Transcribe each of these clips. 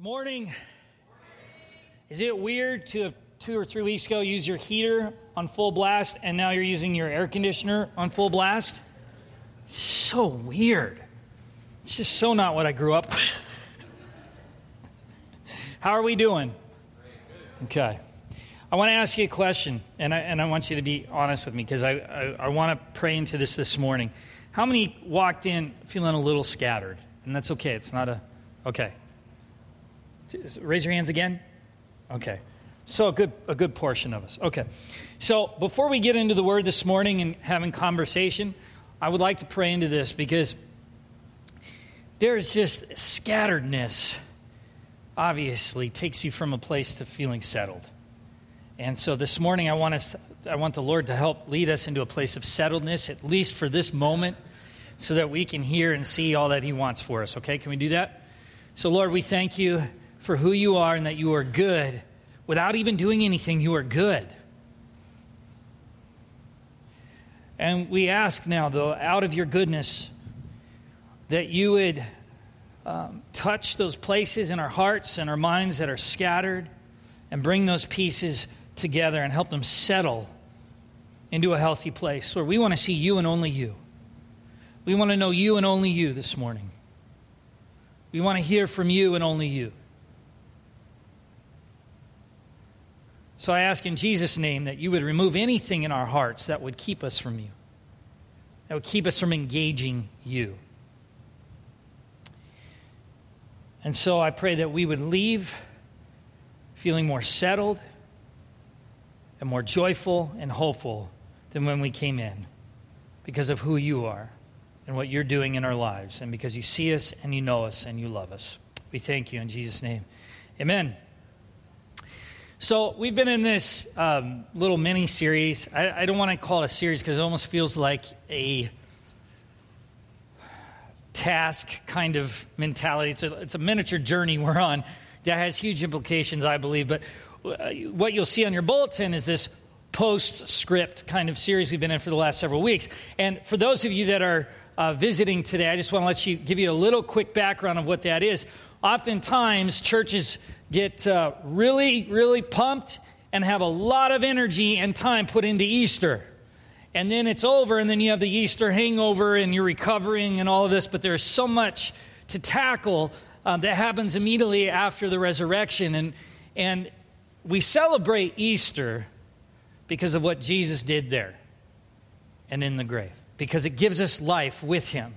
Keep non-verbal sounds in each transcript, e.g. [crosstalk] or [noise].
Good morning. Is it weird to have two or three weeks ago use your heater on full blast and now you're using your air conditioner on full blast? So weird. It's just so not what I grew up with. [laughs] How are we doing? Okay. I want to ask you a question, and I, and I want you to be honest with me because I, I, I want to pray into this this morning. How many walked in feeling a little scattered? And that's okay. It's not a. Okay. Raise your hands again. Okay. So a good a good portion of us. Okay. So before we get into the word this morning and having conversation, I would like to pray into this because there's just scatteredness obviously takes you from a place to feeling settled. And so this morning I want us to, I want the Lord to help lead us into a place of settledness at least for this moment so that we can hear and see all that he wants for us. Okay? Can we do that? So Lord, we thank you for who you are and that you are good. Without even doing anything, you are good. And we ask now, though, out of your goodness, that you would um, touch those places in our hearts and our minds that are scattered and bring those pieces together and help them settle into a healthy place. Lord, we want to see you and only you. We want to know you and only you this morning. We want to hear from you and only you. So I ask in Jesus' name that you would remove anything in our hearts that would keep us from you, that would keep us from engaging you. And so I pray that we would leave feeling more settled and more joyful and hopeful than when we came in because of who you are and what you're doing in our lives, and because you see us and you know us and you love us. We thank you in Jesus' name. Amen. So, we've been in this um, little mini series. I, I don't want to call it a series because it almost feels like a task kind of mentality. It's a, it's a miniature journey we're on that has huge implications, I believe. But uh, what you'll see on your bulletin is this postscript kind of series we've been in for the last several weeks. And for those of you that are uh, visiting today, I just want to let you give you a little quick background of what that is. Oftentimes, churches get uh, really, really pumped and have a lot of energy and time put into Easter and then it's over, and then you have the Easter hangover, and you're recovering and all of this, but there's so much to tackle uh, that happens immediately after the resurrection. And, and we celebrate Easter because of what Jesus did there and in the grave, because it gives us life with him.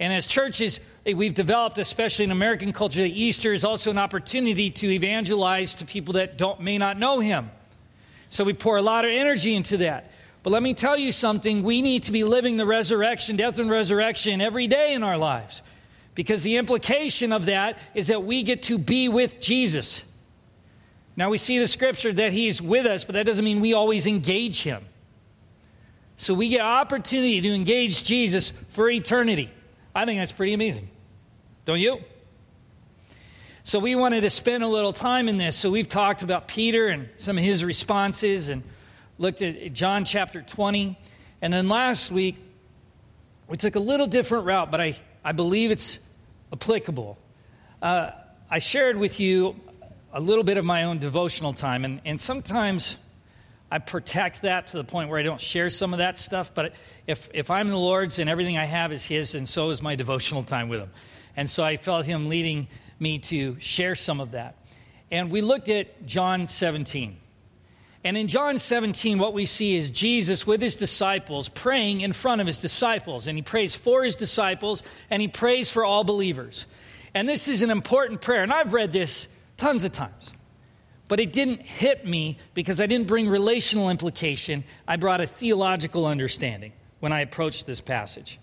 And as churches, we've developed, especially in American culture, that Easter is also an opportunity to evangelize to people that don't, may not know him. So we pour a lot of energy into that. But let me tell you something we need to be living the resurrection, death and resurrection every day in our lives. Because the implication of that is that we get to be with Jesus. Now we see the scripture that he's with us, but that doesn't mean we always engage him. So we get opportunity to engage Jesus for eternity. I think that's pretty amazing. Don't you? So we wanted to spend a little time in this. So we've talked about Peter and some of his responses and looked at John chapter 20. And then last week, we took a little different route, but I, I believe it's applicable. Uh, I shared with you a little bit of my own devotional time, and, and sometimes I protect that to the point where I don't share some of that stuff. But if, if I'm the Lord's and everything I have is His, and so is my devotional time with Him. And so I felt Him leading me to share some of that. And we looked at John 17. And in John 17, what we see is Jesus with his disciples praying in front of his disciples. And he prays for his disciples and he prays for all believers. And this is an important prayer. And I've read this tons of times. But it didn't hit me because I didn't bring relational implication. I brought a theological understanding when I approached this passage.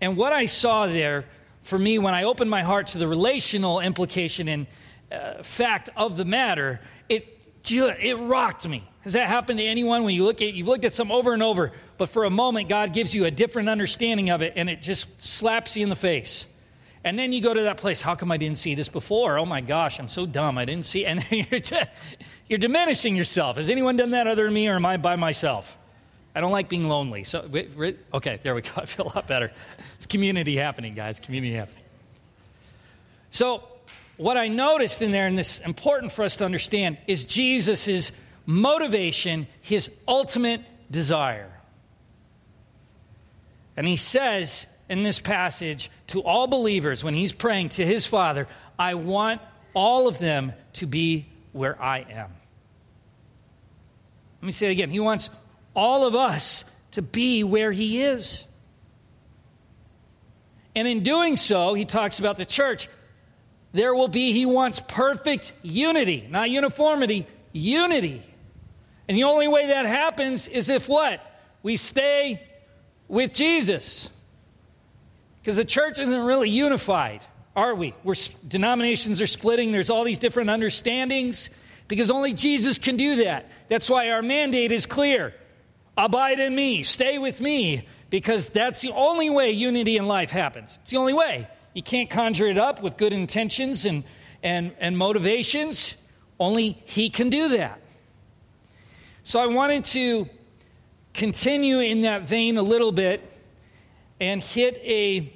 And what I saw there for me when I opened my heart to the relational implication and uh, fact of the matter, it it rocked me. Has that happened to anyone when you look at you've looked at some over and over, but for a moment God gives you a different understanding of it and it just slaps you in the face. And then you go to that place, how come I didn't see this before? Oh my gosh, I'm so dumb. I didn't see [laughs] and you're, you're diminishing yourself. Has anyone done that other than me or am I by myself? I don't like being lonely. So okay, there we go. [laughs] I feel a lot better. It's community happening, guys. Community happening. So what I noticed in there, and this is important for us to understand, is Jesus' motivation, his ultimate desire. And he says in this passage to all believers when he's praying to his Father, I want all of them to be where I am. Let me say it again. He wants all of us to be where he is. And in doing so, he talks about the church. There will be, he wants perfect unity, not uniformity, unity. And the only way that happens is if what? We stay with Jesus. Because the church isn't really unified, are we? We're, denominations are splitting, there's all these different understandings, because only Jesus can do that. That's why our mandate is clear abide in me, stay with me, because that's the only way unity in life happens. It's the only way. You can't conjure it up with good intentions and, and, and motivations. Only He can do that. So I wanted to continue in that vein a little bit and hit a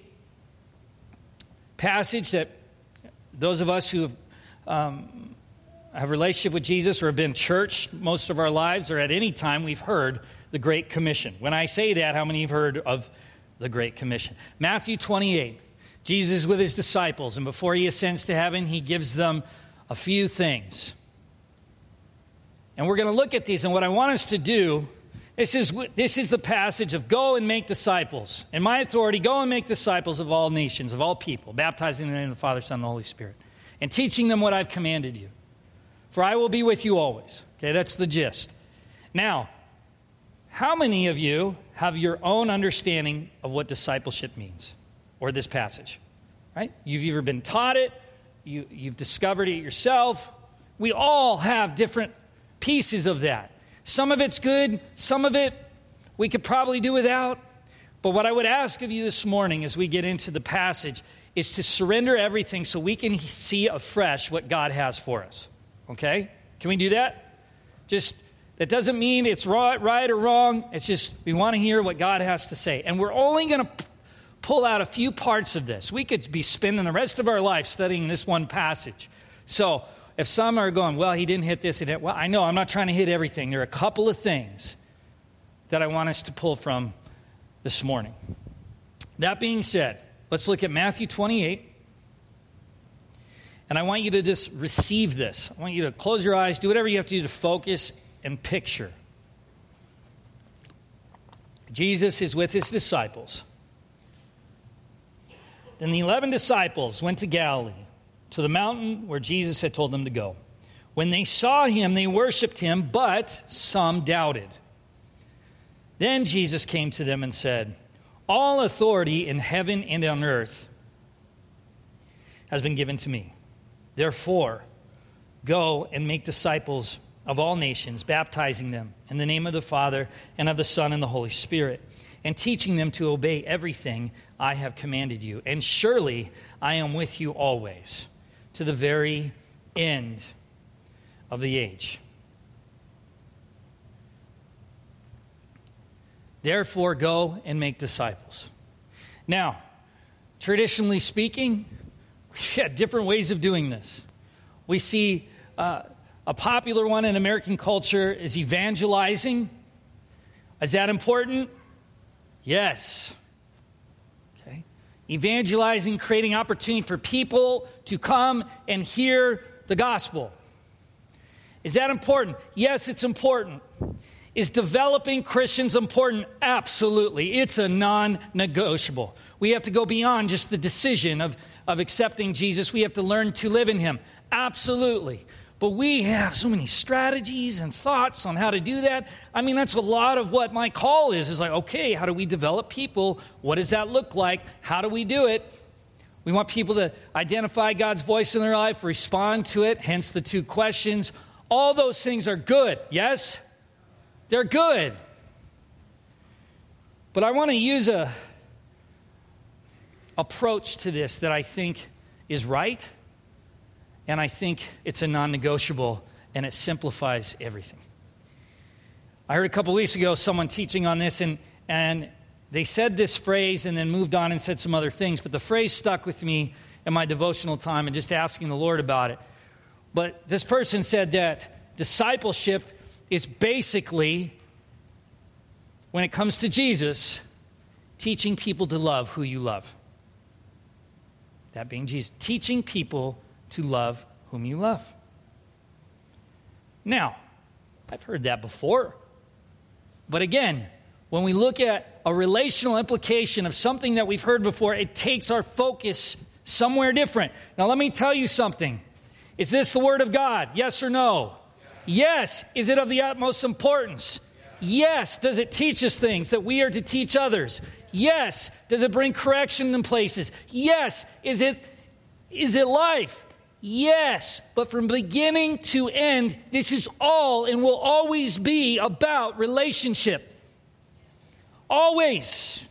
passage that those of us who have, um, have a relationship with Jesus or have been church most of our lives or at any time we've heard the Great Commission. When I say that, how many have heard of the Great Commission? Matthew 28. Jesus with his disciples, and before he ascends to heaven, he gives them a few things. And we're going to look at these, and what I want us to do this is, this is the passage of go and make disciples. In my authority, go and make disciples of all nations, of all people, baptizing them in the name of the Father, Son, and Holy Spirit, and teaching them what I've commanded you. For I will be with you always. Okay, that's the gist. Now, how many of you have your own understanding of what discipleship means or this passage? Right? You've either been taught it, you, you've discovered it yourself. We all have different pieces of that. Some of it's good, some of it we could probably do without. But what I would ask of you this morning as we get into the passage is to surrender everything so we can see afresh what God has for us. Okay? Can we do that? Just, that doesn't mean it's right, or wrong. It's just we want to hear what God has to say. And we're only going to pull out a few parts of this. We could be spending the rest of our life studying this one passage. So, if some are going, well, he didn't hit this, he didn't, well, I know I'm not trying to hit everything. There are a couple of things that I want us to pull from this morning. That being said, let's look at Matthew 28. And I want you to just receive this. I want you to close your eyes, do whatever you have to do to focus and picture. Jesus is with his disciples. Then the 11 disciples went to Galilee to the mountain where Jesus had told them to go. When they saw him, they worshiped him, but some doubted. Then Jesus came to them and said, All authority in heaven and on earth has been given to me. Therefore, go and make disciples of all nations, baptizing them in the name of the Father and of the Son and the Holy Spirit, and teaching them to obey everything I have commanded you. And surely I am with you always to the very end of the age. Therefore, go and make disciples. Now, traditionally speaking, [laughs] we've had different ways of doing this. We see uh, a popular one in American culture is evangelizing. Is that important? Yes Okay. evangelizing, creating opportunity for people to come and hear the gospel. Is that important? Yes, it's important. Is developing Christians important? Absolutely. It's a non negotiable. We have to go beyond just the decision of, of accepting Jesus. We have to learn to live in Him. Absolutely. But we have so many strategies and thoughts on how to do that. I mean, that's a lot of what my call is. Is like, okay, how do we develop people? What does that look like? How do we do it? We want people to identify God's voice in their life, respond to it, hence the two questions. All those things are good, yes? They're good. But I want to use a approach to this that I think is right and I think it's a non negotiable and it simplifies everything. I heard a couple weeks ago someone teaching on this, and, and they said this phrase and then moved on and said some other things, but the phrase stuck with me, in my devotional time and just asking the Lord about it. But this person said that discipleship is basically, when it comes to Jesus, teaching people to love who you love. That being Jesus, teaching people to love whom you love. Now, I've heard that before. But again, when we look at a relational implication of something that we've heard before, it takes our focus somewhere different. Now, let me tell you something. Is this the Word of God? Yes or no? Yes. Is it of the utmost importance? Yes. Does it teach us things that we are to teach others? Yes. Does it bring correction in places? Yes. Is it, is it life? Yes. But from beginning to end, this is all and will always be about relationship. Always.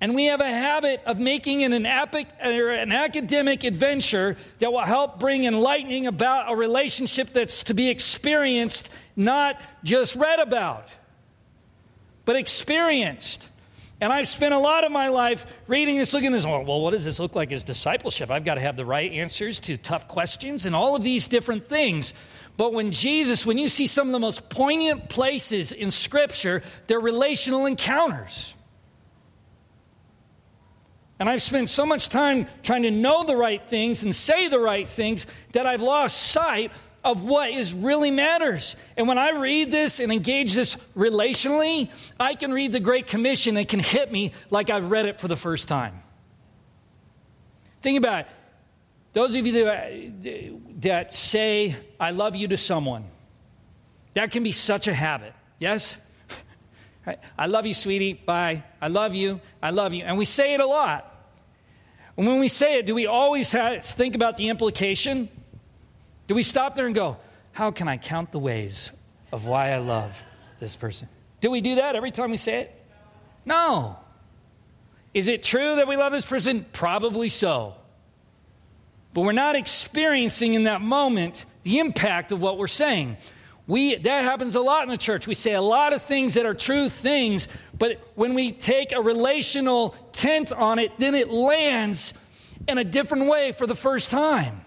And we have a habit of making it an, epic, or an academic adventure that will help bring enlightening about a relationship that's to be experienced, not just read about, but experienced. And I've spent a lot of my life reading this, looking at this. Well, what does this look like as discipleship? I've got to have the right answers to tough questions and all of these different things. But when Jesus, when you see some of the most poignant places in Scripture, they're relational encounters. And I've spent so much time trying to know the right things and say the right things that I've lost sight of what is really matters. And when I read this and engage this relationally, I can read the Great Commission and it can hit me like I've read it for the first time. Think about it. Those of you that, that say, I love you to someone, that can be such a habit. Yes? [laughs] I love you, sweetie. Bye. I love you. I love you. And we say it a lot. And when we say it, do we always have, think about the implication? Do we stop there and go, How can I count the ways of why I love this person? Do we do that every time we say it? No. Is it true that we love this person? Probably so. But we're not experiencing in that moment the impact of what we're saying. We, that happens a lot in the church. We say a lot of things that are true things, but when we take a relational tent on it, then it lands in a different way for the first time.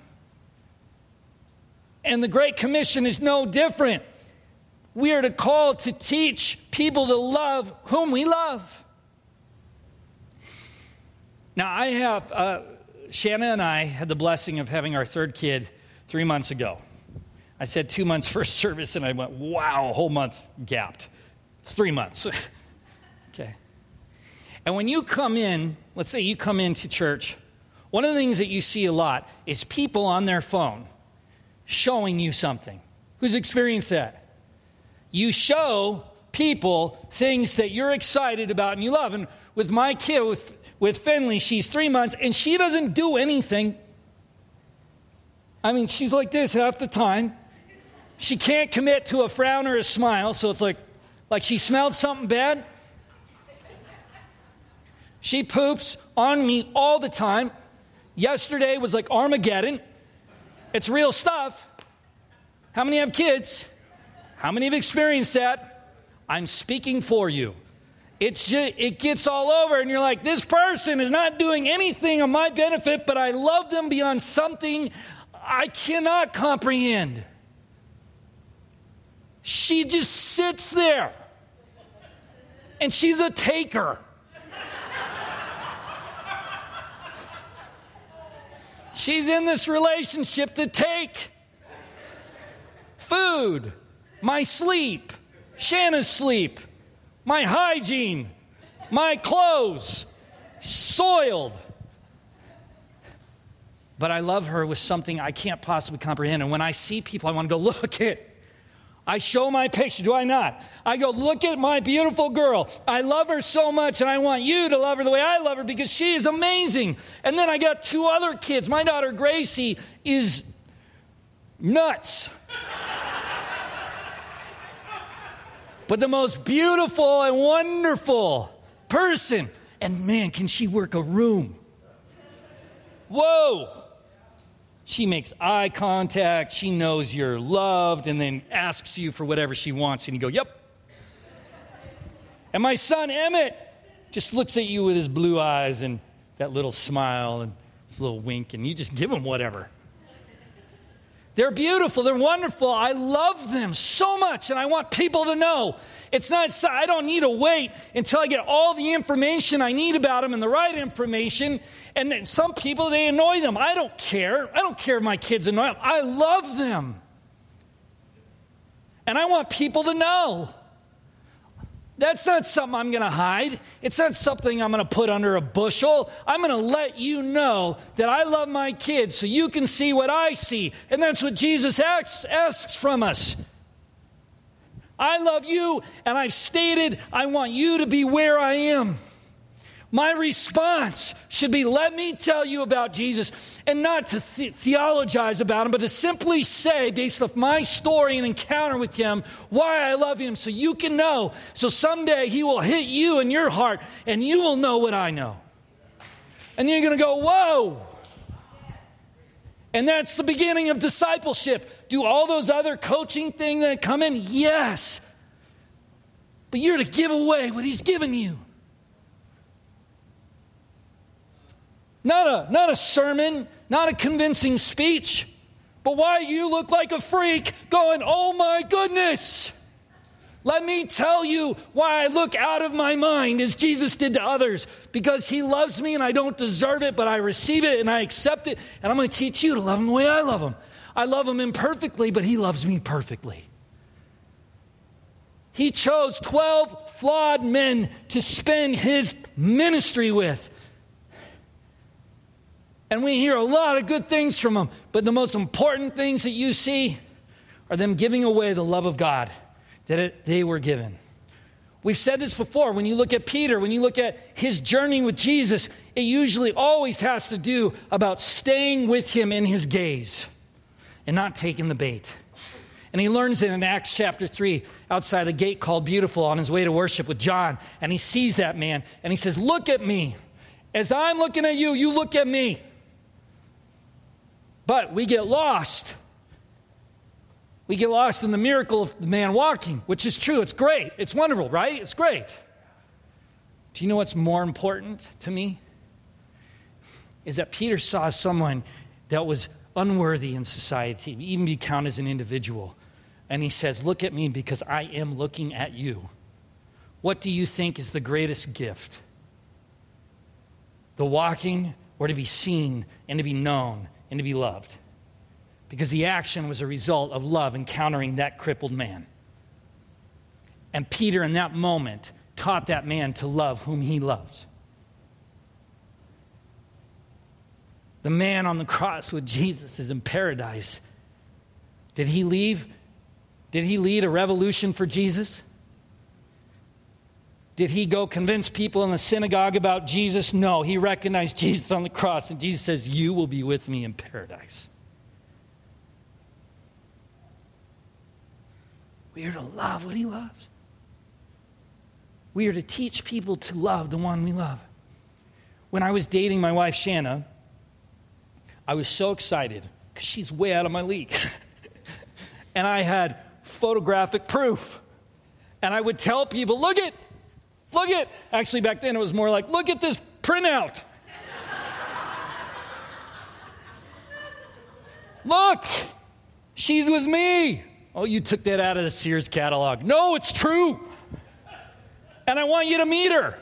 And the Great Commission is no different. We are to call to teach people to love whom we love. Now, I have, uh, Shanna and I had the blessing of having our third kid three months ago. I said two months first [laughs] service, and I went, wow, a whole month gapped. It's three months. [laughs] okay. And when you come in, let's say you come into church, one of the things that you see a lot is people on their phone showing you something. Who's experienced that? You show people things that you're excited about and you love. And with my kid, with, with Finley, she's three months, and she doesn't do anything. I mean, she's like this half the time. She can't commit to a frown or a smile, so it's like, like she smelled something bad. She poops on me all the time. Yesterday was like Armageddon. It's real stuff. How many have kids? How many have experienced that? I'm speaking for you. It's just, it gets all over, and you're like, this person is not doing anything on my benefit, but I love them beyond something I cannot comprehend. She just sits there and she's a taker. She's in this relationship to take food, my sleep, Shanna's sleep, my hygiene, my clothes, soiled. But I love her with something I can't possibly comprehend. And when I see people, I want to go, [laughs] look at I show my picture, do I not? I go, look at my beautiful girl. I love her so much, and I want you to love her the way I love her because she is amazing. And then I got two other kids. My daughter Gracie is nuts. but the most beautiful and wonderful person. And man, can she work a room? Whoa! She makes eye contact. She knows you're loved and then asks you for whatever she wants. And you go, Yep. And my son Emmett just looks at you with his blue eyes and that little smile and a little wink, and you just give him whatever. They're beautiful. They're wonderful. I love them so much, and I want people to know. It's not, I don't need to wait until I get all the information I need about them and the right information. And some people, they annoy them. I don't care. I don't care if my kids annoy them. I love them. And I want people to know. That's not something I'm going to hide. It's not something I'm going to put under a bushel. I'm going to let you know that I love my kids so you can see what I see. And that's what Jesus asks, asks from us. I love you, and I've stated I want you to be where I am. My response should be let me tell you about Jesus and not to the- theologize about him, but to simply say, based off my story and encounter with him, why I love him so you can know. So someday he will hit you in your heart and you will know what I know. And you're going to go, whoa. And that's the beginning of discipleship. Do all those other coaching things that come in? Yes. But you're to give away what he's given you. Not a, not a sermon, not a convincing speech, but why you look like a freak going, oh my goodness. Let me tell you why I look out of my mind as Jesus did to others. Because he loves me and I don't deserve it, but I receive it and I accept it. And I'm going to teach you to love him the way I love him. I love him imperfectly, but he loves me perfectly. He chose 12 flawed men to spend his ministry with. And we hear a lot of good things from them. But the most important things that you see are them giving away the love of God that it, they were given. We've said this before. When you look at Peter, when you look at his journey with Jesus, it usually always has to do about staying with him in his gaze and not taking the bait. And he learns it in Acts chapter 3 outside the gate called Beautiful on his way to worship with John. And he sees that man and he says, Look at me. As I'm looking at you, you look at me. But we get lost. We get lost in the miracle of the man walking, which is true. It's great. It's wonderful, right? It's great. Do you know what's more important to me? Is that Peter saw someone that was unworthy in society, even be counted as an individual. And he says, Look at me because I am looking at you. What do you think is the greatest gift? The walking or to be seen and to be known and to be loved. Because the action was a result of love encountering that crippled man. And Peter, in that moment, taught that man to love whom he loves. The man on the cross with Jesus is in paradise. Did he leave? Did he lead a revolution for Jesus? Did he go convince people in the synagogue about Jesus? No, he recognized [laughs] Jesus on the cross, and Jesus says, You will be with me in paradise. We are to love what he loves. We are to teach people to love the one we love. When I was dating my wife, Shanna, I was so excited because she's way out of my league. [laughs] and I had photographic proof. And I would tell people, look at, look at. Actually, back then it was more like, look at this printout. look, she's with me. Oh, you took that out of the Sears catalog. No, it's true. And I want you to meet her.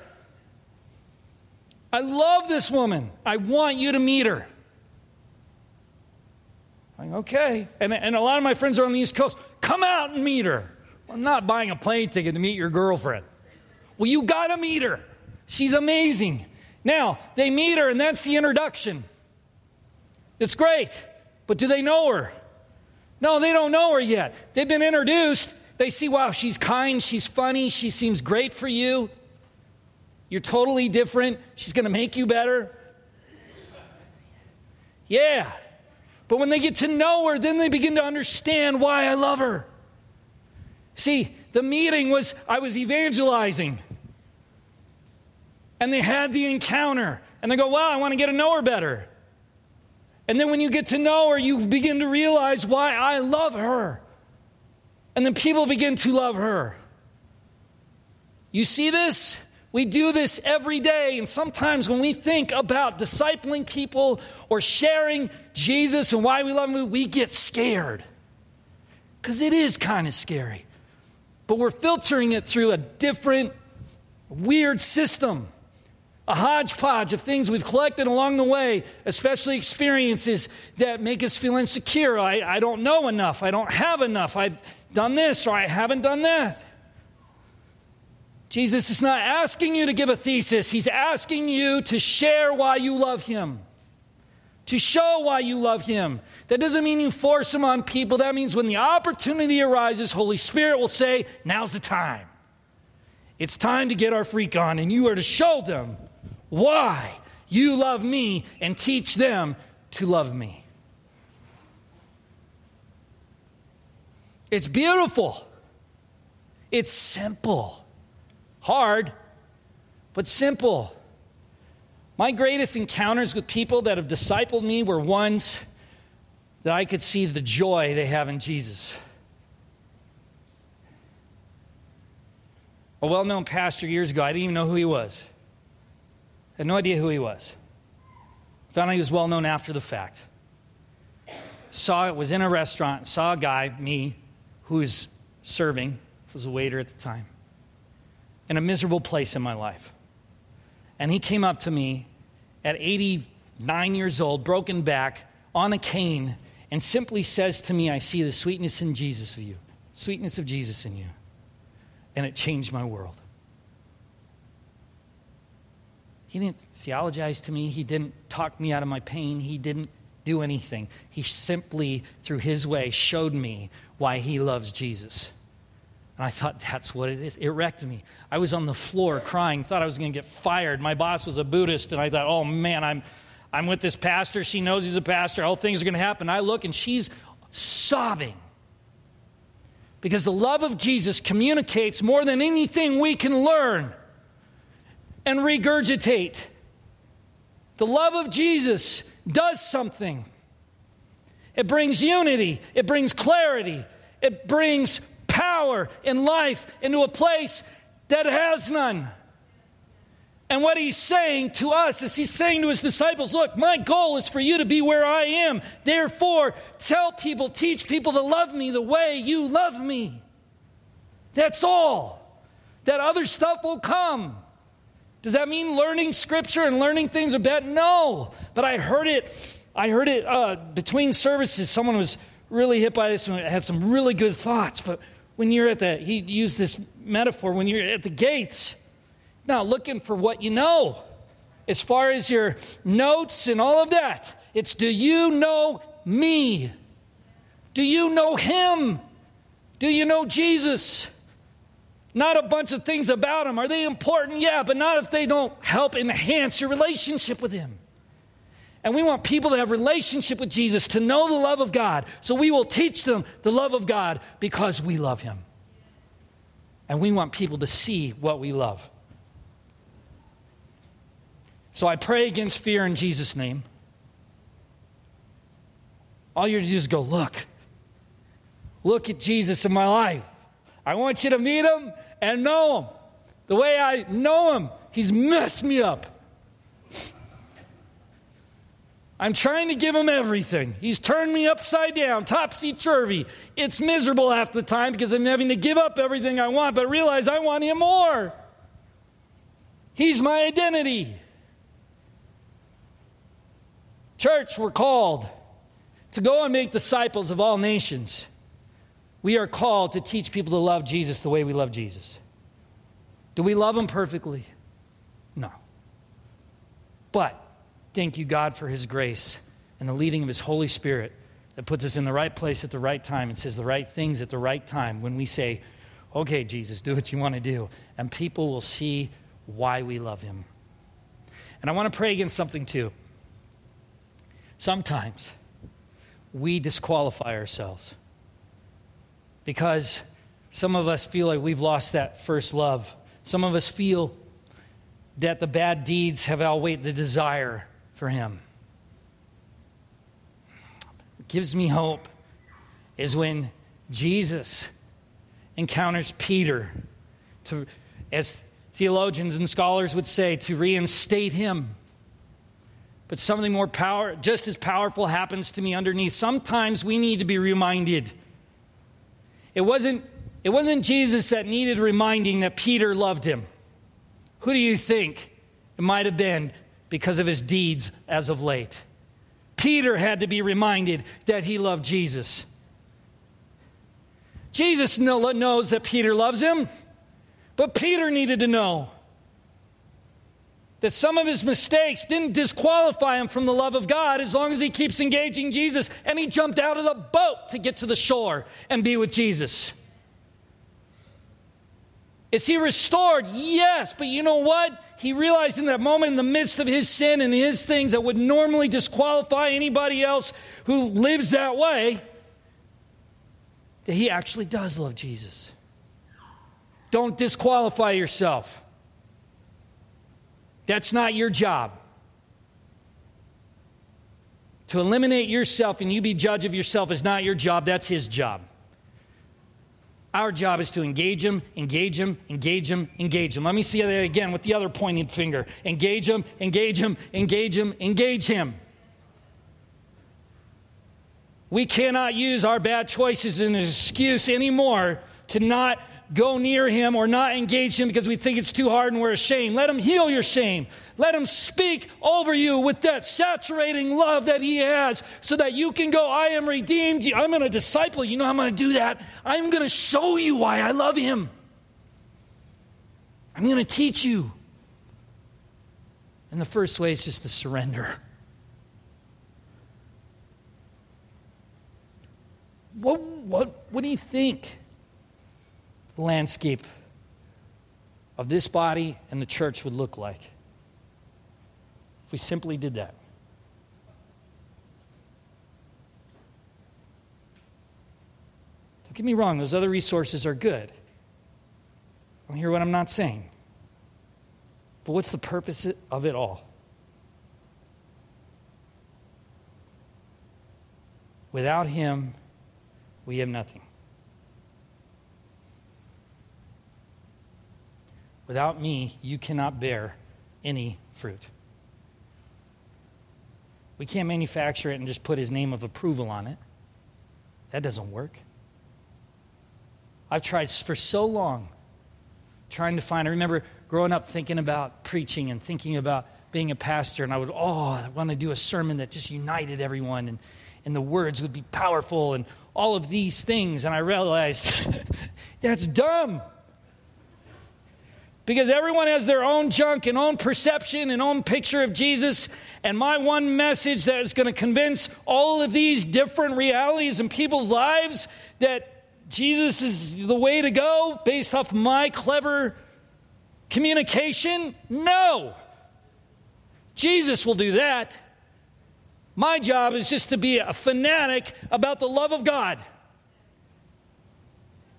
I love this woman. I want you to meet her. Like, okay. And, and a lot of my friends are on the East Coast. Come out and meet her. I'm not buying a plane ticket to meet your girlfriend. Well, you got to meet her. She's amazing. Now, they meet her, and that's the introduction. It's great. But do they know her? No, they don't know her yet. They've been introduced. They see, wow, she's kind, she's funny, she seems great for you. You're totally different. She's going to make you better. Yeah. But when they get to know her, then they begin to understand why I love her. See, the meeting was, I was evangelizing. And they had the encounter. And they go, wow, I want to get to know her better. And then when you get to know her, you begin to realize why I love her. And then people begin to love her. You see this? We do this every day, and sometimes when we think about discipling people or sharing Jesus and why we love him, we get scared. Because it is kind of scary. But we're filtering it through a different, weird system, a hodgepodge of things we've collected along the way, especially experiences that make us feel insecure. I, I don't know enough. I don't have enough. I've done this or I haven't done that. Jesus is not asking you to give a thesis, He's asking you to share why you love Him, to show why you love Him. That doesn't mean you force Him on people. That means when the opportunity arises, Holy Spirit will say, Now's the time. It's time to get our freak on, and you are to show them why you love me and teach them to love me. It's beautiful. It's simple. Hard, but simple. My greatest encounters with people that have discipled me were ones that I could see the joy they have in Jesus. A well known pastor years ago, I didn't even know who he was. Had no idea who he was. Found out he was well known after the fact. Saw it, was in a restaurant, saw a guy, me, who was serving, was a waiter at the time in a miserable place in my life. And he came up to me at 89 years old, broken back, on a cane, and simply says to me, I see the sweetness in Jesus of you, sweetness of Jesus in you. And it changed my world. He didn't theologize to me, he didn't talk me out of my pain, he didn't do anything. He simply, through his way, showed me why he loves Jesus. And I thought, that's what it is. It wrecked me. I was on the floor crying, thought I was going to get fired. My boss was a Buddhist, and I thought, oh man, I'm, I'm with this pastor. She knows he's a pastor. All things are going to happen. I look, and she's sobbing. Because the love of Jesus communicates more than anything we can learn and regurgitate. The love of Jesus does something. It brings unity, it brings clarity, it brings power and life into a place that has none. And what he's saying to us is he's saying to his disciples, Look, my goal is for you to be where I am. Therefore, tell people, teach people to love me the way you love me. That's all. That other stuff will come. Does that mean learning scripture and learning things are bad? No. But I heard it. I heard it uh, between services. Someone was really hit by this and had some really good thoughts. But when you're at the, he used this metaphor, when you're at the gates, not looking for what you know. As far as your notes and all of that, it's do you know me? Do you know him? Do you know Jesus? Not a bunch of things about him. Are they important? Yeah, but not if they don't help enhance your relationship with him. And we want people to have relationship with Jesus, to know the love of God. So we will teach them the love of God because we love him. And we want people to see what we love. So I pray against fear in Jesus' name. All you have to do is go, look. Look at Jesus in my life. I want you to meet him and know him. The way I know him, he's messed me up. I'm trying to give him everything. He's turned me upside down, topsy turvy. It's miserable half the time because I'm having to give up everything I want, but realize I want him more. He's my identity. Church, we're called to go and make disciples of all nations. We are called to teach people to love Jesus the way we love Jesus. Do we love him perfectly? No. But Thank you, God, for His grace and the leading of His Holy Spirit that puts us in the right place at the right time and says the right things at the right time when we say, Okay, Jesus, do what you want to do. And people will see why we love Him. And I want to pray against something too. Sometimes we disqualify ourselves because some of us feel like we've lost that first love. Some of us feel that the bad deeds have outweighed the desire for him. What gives me hope is when Jesus encounters Peter to, as theologians and scholars would say to reinstate him. But something more power, just as powerful happens to me underneath. Sometimes we need to be reminded. It wasn't, it wasn't Jesus that needed reminding that Peter loved him. Who do you think it might have been because of his deeds as of late? Peter had to be reminded that he loved Jesus. Jesus knows that Peter loves him, but Peter needed to know that some of his mistakes didn't disqualify him from the love of God as long as he keeps engaging Jesus. And he jumped out of the boat to get to the shore and be with Jesus. Is he restored? Yes. But you know what? He realized in that moment, in the midst of his sin and his things that would normally disqualify anybody else who lives that way, that he actually does love Jesus. Don't disqualify yourself. That's not your job. To eliminate yourself and you be judge of yourself is not your job, that's his job. Our job is to engage him, engage him, engage him, engage him. Let me see that again with the other pointed finger. Engage him, engage him, engage him, engage him. We cannot use our bad choices as an excuse anymore to not go near him or not engage him because we think it's too hard and we're ashamed. Let him heal your shame. Let him speak over you with that saturating love that he has so that you can go, I am redeemed. I'm going to disciple. You know I'm going to do that? I'm going to show you why I love him. I'm going to teach you. And the first way is just to surrender. What, what, what do you think? Landscape of this body and the church would look like if we simply did that. Don't get me wrong, those other resources are good. Don't hear what I'm not saying. But what's the purpose of it all? Without Him, we have nothing. Without me, you cannot bear any fruit. We can't manufacture it and just put his name of approval on it. That doesn't work. I've tried for so long trying to find. I remember growing up thinking about preaching and thinking about being a pastor, and I would, oh, I want to do a sermon that just united everyone, and, and the words would be powerful, and all of these things. And I realized [laughs] that's dumb because everyone has their own junk and own perception and own picture of Jesus. And my one message that is going to convince all of these different realities in people's lives that Jesus is the way to go based off my clever communication? No. Jesus will do that. My job is just to be a fanatic about the love of God.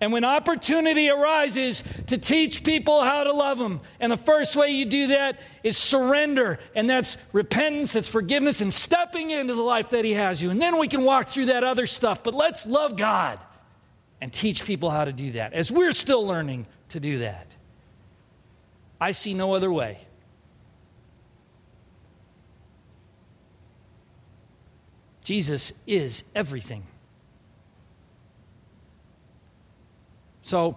And when opportunity arises to teach people how to love Him, and the first way you do that is surrender, and that's repentance, that's forgiveness, and stepping into the life that He has you. And then we can walk through that other stuff. But let's love God and teach people how to do that as we're still learning to do that. I see no other way. Jesus is everything. So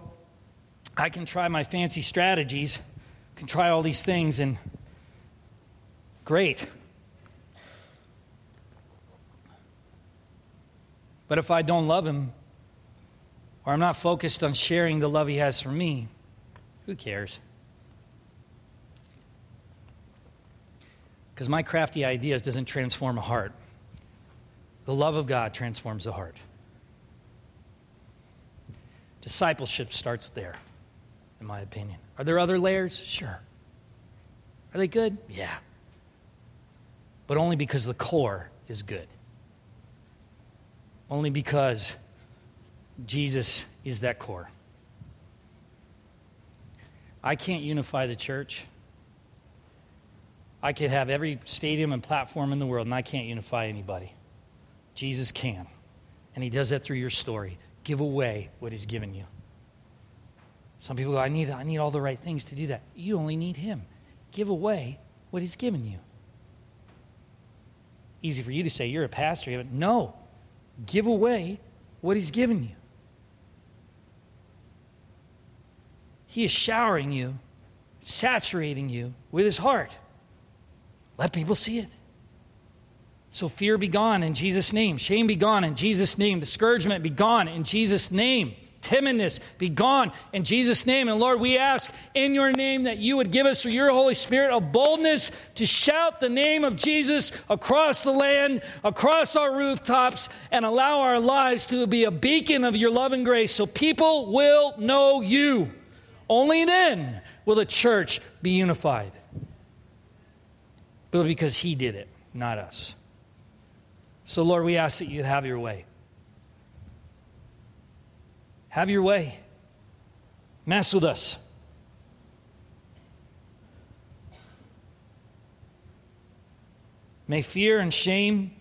I can try my fancy strategies, can try all these things, and great. But if I don't love him, or I'm not focused on sharing the love he has for me, who cares? Because my crafty ideas doesn't transform a heart. The love of God transforms the heart. Discipleship starts there, in my opinion. Are there other layers? Sure. Are they good? Yeah. But only because the core is good. Only because Jesus is that core. I can't unify the church. I could have every stadium and platform in the world, and I can't unify anybody. Jesus can. And he does that through your story give away what he's given you. Some people go, I need, I need all the right things to do that. You only need Him. Give away what He's given you. Easy for you to say, you're a pastor. But no, give away what He's given you. He is showering you, saturating you with His heart. Let people see it. So fear be gone in Jesus' name. Shame be gone in Jesus' name. Discouragement be gone in Jesus' name. Timidness be gone in Jesus' name. And Lord, we ask in your name that you would give us through your Holy Spirit a boldness to shout the name of Jesus across the land, across our rooftops, and allow our lives to be a beacon of your love and grace so people will know you. Only then will the church be unified. But because he did it, not us. So, Lord, we ask that you'd have your way. Have your way. Mess with us. May fear and shame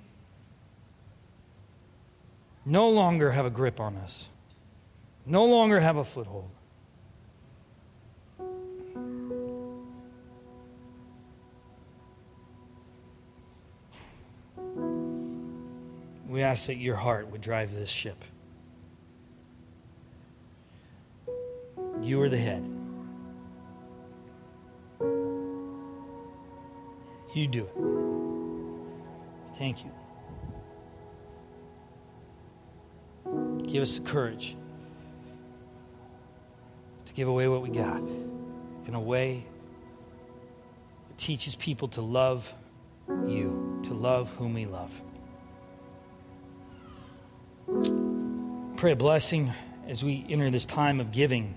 no longer have a grip on us, no longer have a foothold. We ask that your heart would drive this ship. You are the head. You do it. Thank you. Give us the courage to give away what we got in a way that teaches people to love you, to love whom we love. Pray a blessing as we enter this time of giving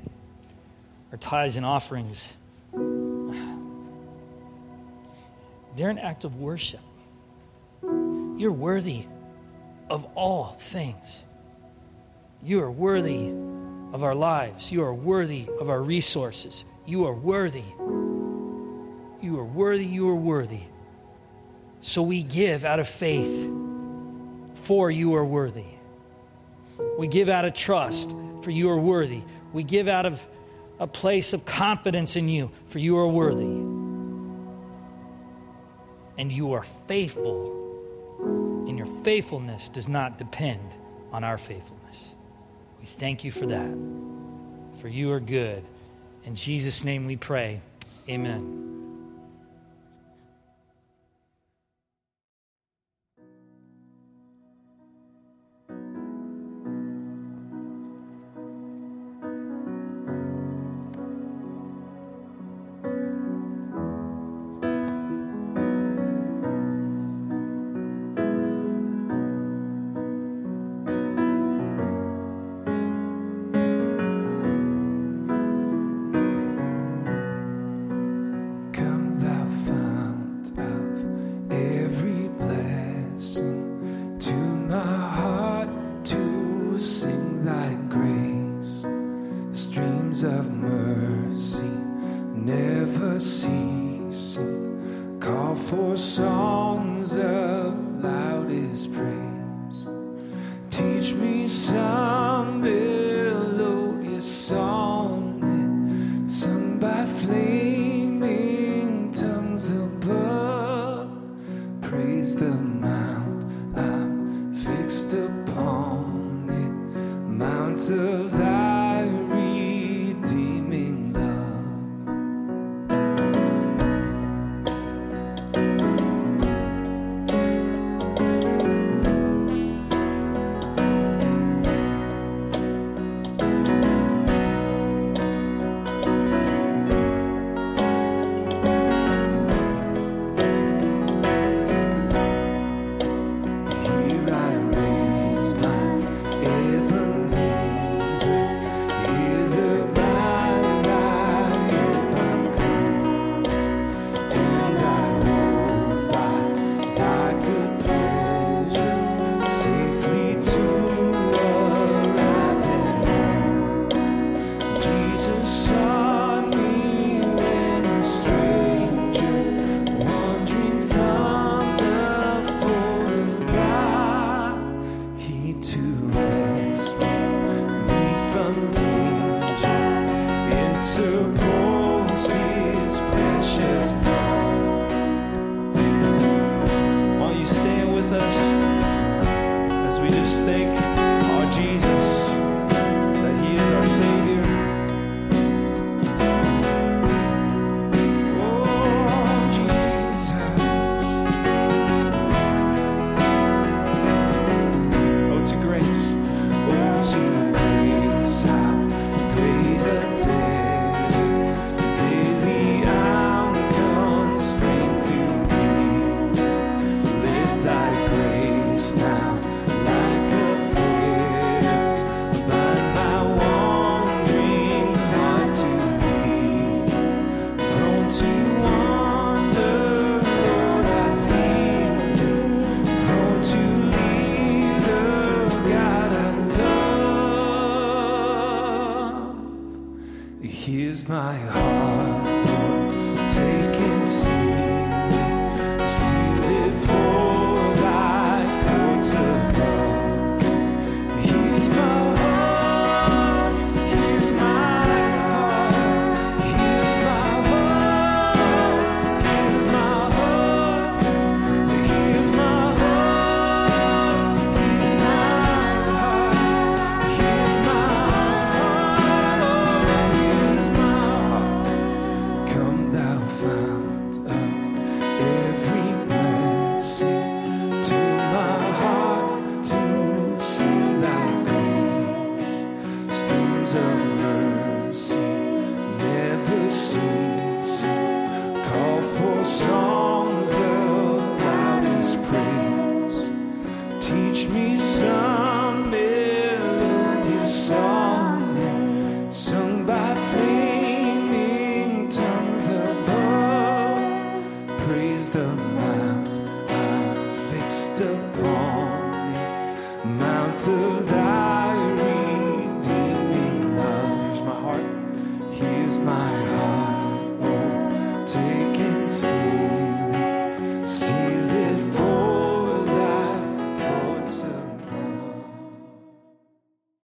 our tithes and offerings. They're an act of worship. You're worthy of all things. You are worthy of our lives. You are worthy of our resources. You are worthy. You are worthy. You are worthy. So we give out of faith, for you are worthy. We give out of trust, for you are worthy. We give out of a place of confidence in you, for you are worthy. And you are faithful, and your faithfulness does not depend on our faithfulness. We thank you for that, for you are good. In Jesus' name we pray. Amen. answers